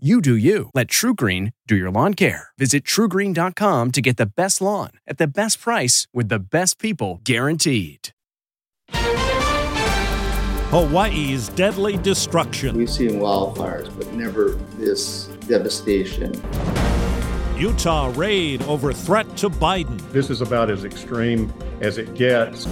You do you. Let TruGreen do your lawn care. Visit trugreen.com to get the best lawn at the best price with the best people guaranteed. Hawaii's deadly destruction. We've seen wildfires, but never this devastation. Utah raid over threat to Biden. This is about as extreme as it gets.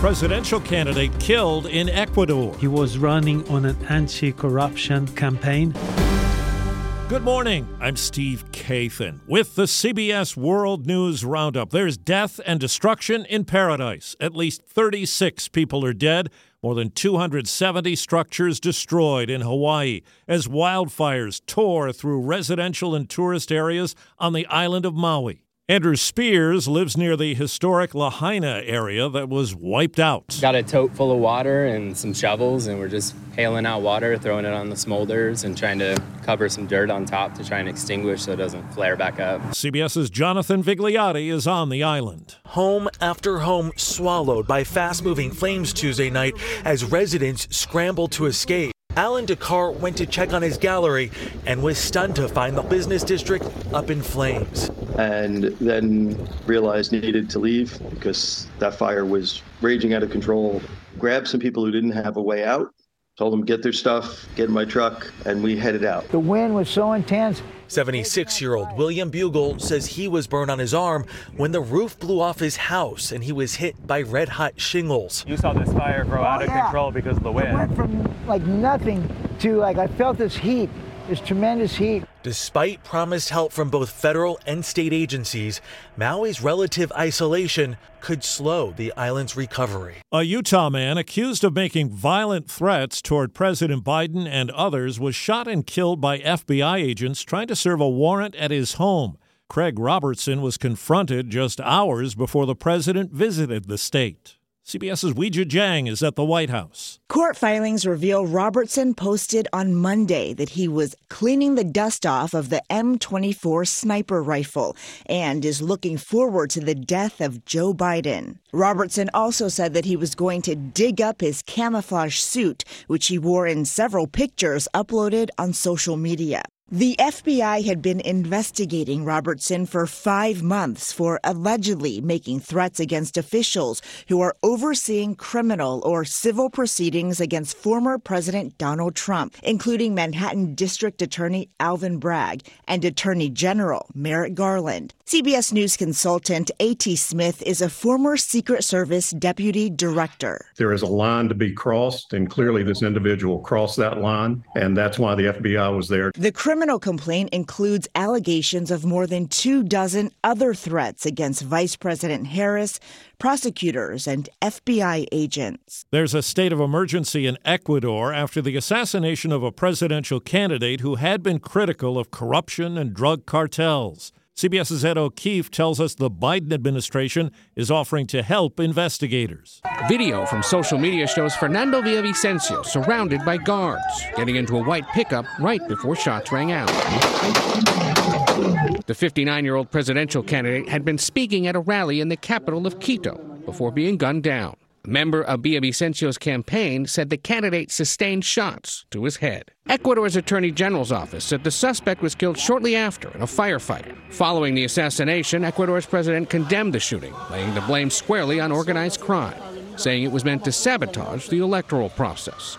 Presidential candidate killed in Ecuador. He was running on an anti corruption campaign. Good morning. I'm Steve Kathan with the CBS World News Roundup. There's death and destruction in paradise. At least 36 people are dead, more than 270 structures destroyed in Hawaii as wildfires tore through residential and tourist areas on the island of Maui. Andrew Spears lives near the historic Lahaina area that was wiped out. Got a tote full of water and some shovels, and we're just hailing out water, throwing it on the smolders, and trying to cover some dirt on top to try and extinguish so it doesn't flare back up. CBS's Jonathan Vigliotti is on the island. Home after home swallowed by fast moving flames Tuesday night as residents scrambled to escape. Alan Dickar went to check on his gallery and was stunned to find the business district up in flames. And then realized needed to leave because that fire was raging out of control. Grabbed some people who didn't have a way out, told them get their stuff, get in my truck, and we headed out. The wind was so intense. 76 year old William Bugle says he was burned on his arm when the roof blew off his house and he was hit by red hot shingles. You saw this fire grow Oh, out of yeah. control because of the wind. It went from like nothing to like I felt this heat, this tremendous heat. Despite promised help from both federal and state agencies, Maui's relative isolation could slow the island's recovery. A Utah man accused of making violent threats toward President Biden and others was shot and killed by FBI agents trying to serve a warrant at his home. Craig Robertson was confronted just hours before the president visited the state. CBS's Weijia Jiang is at the White House. Court filings reveal Robertson posted on Monday that he was cleaning the dust off of the M24 sniper rifle and is looking forward to the death of Joe Biden. Robertson also said that he was going to dig up his camouflage suit, which he wore in several pictures uploaded on social media. The FBI had been investigating Robertson for five months for allegedly making threats against officials who are overseeing criminal or civil proceedings against former President Donald Trump, including Manhattan District Attorney Alvin Bragg and Attorney General Merrick Garland. CBS News consultant A.T. Smith is a former Secret Service deputy director. There is a line to be crossed, and clearly this individual crossed that line, and that's why the FBI was there. The criminal complaint includes allegations of more than two dozen other threats against Vice President Harris, prosecutors, and FBI agents. There's a state of emergency in Ecuador after the assassination of a presidential candidate who had been critical of corruption and drug cartels. CBS's Ed O'Keefe tells us the Biden administration is offering to help investigators. Video from social media shows Fernando Villavicencio surrounded by guards, getting into a white pickup right before shots rang out. The 59 year old presidential candidate had been speaking at a rally in the capital of Quito before being gunned down. A member of Bia Villavicencio's campaign said the candidate sustained shots to his head. Ecuador's Attorney General's office said the suspect was killed shortly after in a firefight. Following the assassination, Ecuador's president condemned the shooting, laying the blame squarely on organized crime, saying it was meant to sabotage the electoral process.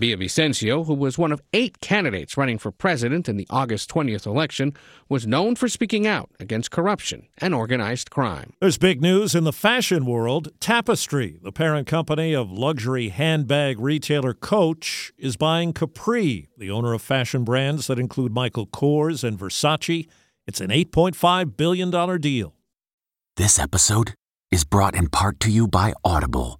Villavicencio, who was one of eight candidates running for president in the August 20th election, was known for speaking out against corruption and organized crime. There's big news in the fashion world. Tapestry, the parent company of luxury handbag retailer Coach, is buying Capri, the owner of fashion brands that include Michael Kors and Versace. It's an $8.5 billion deal. This episode is brought in part to you by Audible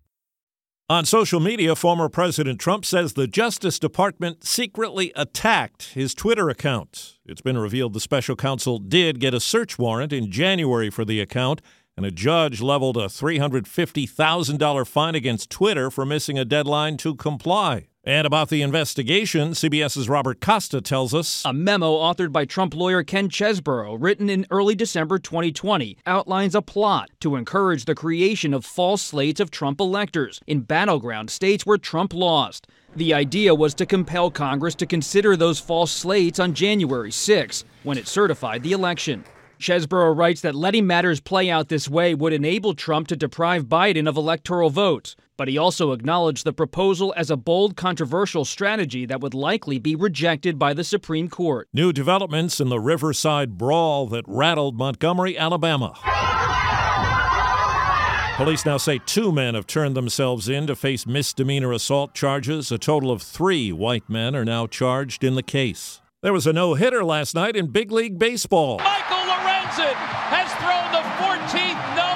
On social media, former President Trump says the Justice Department secretly attacked his Twitter account. It's been revealed the special counsel did get a search warrant in January for the account, and a judge leveled a $350,000 fine against Twitter for missing a deadline to comply. And about the investigation, CBS's Robert Costa tells us a memo authored by Trump lawyer Ken Chesebro, written in early December 2020, outlines a plot to encourage the creation of false slates of Trump electors in battleground states where Trump lost. The idea was to compel Congress to consider those false slates on January 6, when it certified the election. Chesebro writes that letting matters play out this way would enable Trump to deprive Biden of electoral votes, but he also acknowledged the proposal as a bold, controversial strategy that would likely be rejected by the Supreme Court. New developments in the Riverside brawl that rattled Montgomery, Alabama. Police now say two men have turned themselves in to face misdemeanor assault charges. A total of three white men are now charged in the case. There was a no hitter last night in Big League Baseball. Michael Lorenzen has thrown the 14th no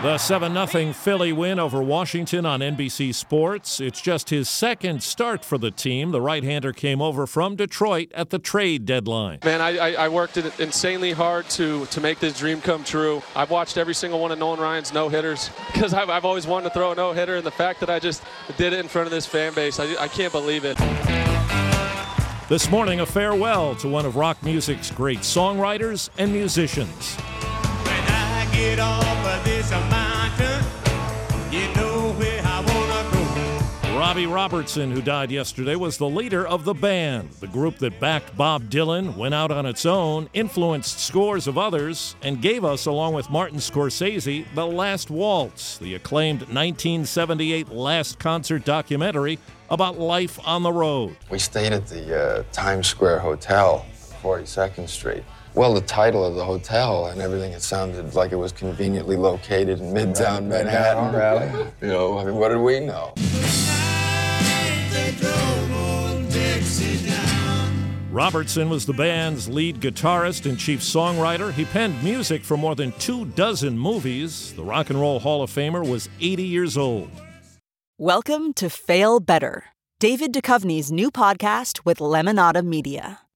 The 7 0 Philly win over Washington on NBC Sports. It's just his second start for the team. The right hander came over from Detroit at the trade deadline. Man, I, I, worked insanely hard to, to make this dream come true. I've watched every single one of Nolan Ryan's no hitters because I've, I've always wanted to throw a no hitter, and the fact that I just did it in front of this fan base, I, I can't believe it. This morning, a farewell to one of rock music's great songwriters and musicians. Mountain, you know Robbie Robertson, who died yesterday, was the leader of the band. The group that backed Bob Dylan went out on its own, influenced scores of others, and gave us, along with Martin Scorsese, The Last Waltz, the acclaimed 1978 Last Concert documentary about life on the road. We stayed at the uh, Times Square Hotel, 42nd Street. Well, the title of the hotel and everything, it sounded like it was conveniently located in Midtown Manhattan. Manhattan. You know, I mean, what did we know? Robertson was the band's lead guitarist and chief songwriter. He penned music for more than two dozen movies. The Rock and Roll Hall of Famer was 80 years old. Welcome to Fail Better, David Duchovny's new podcast with Lemonada Media.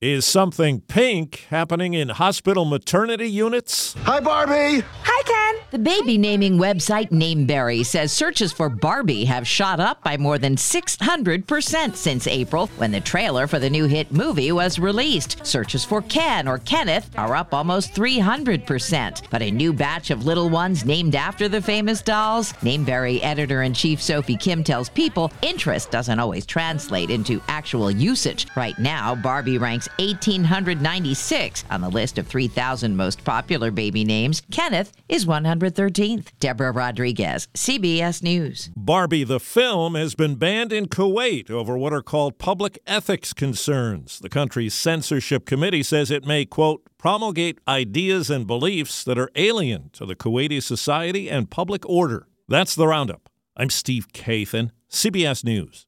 Is something pink happening in hospital maternity units? Hi, Barbie. Hi, Ken. The baby naming website Nameberry says searches for Barbie have shot up by more than 600% since April when the trailer for the new hit movie was released. Searches for Ken or Kenneth are up almost 300%. But a new batch of little ones named after the famous dolls? Nameberry editor in chief Sophie Kim tells people interest doesn't always translate into actual usage. Right now, Barbie ranks 1896 on the list of 3,000 most popular baby names. Kenneth is 113th. Deborah Rodriguez, CBS News. Barbie the film has been banned in Kuwait over what are called public ethics concerns. The country's censorship committee says it may, quote, promulgate ideas and beliefs that are alien to the Kuwaiti society and public order. That's the roundup. I'm Steve Kathan, CBS News.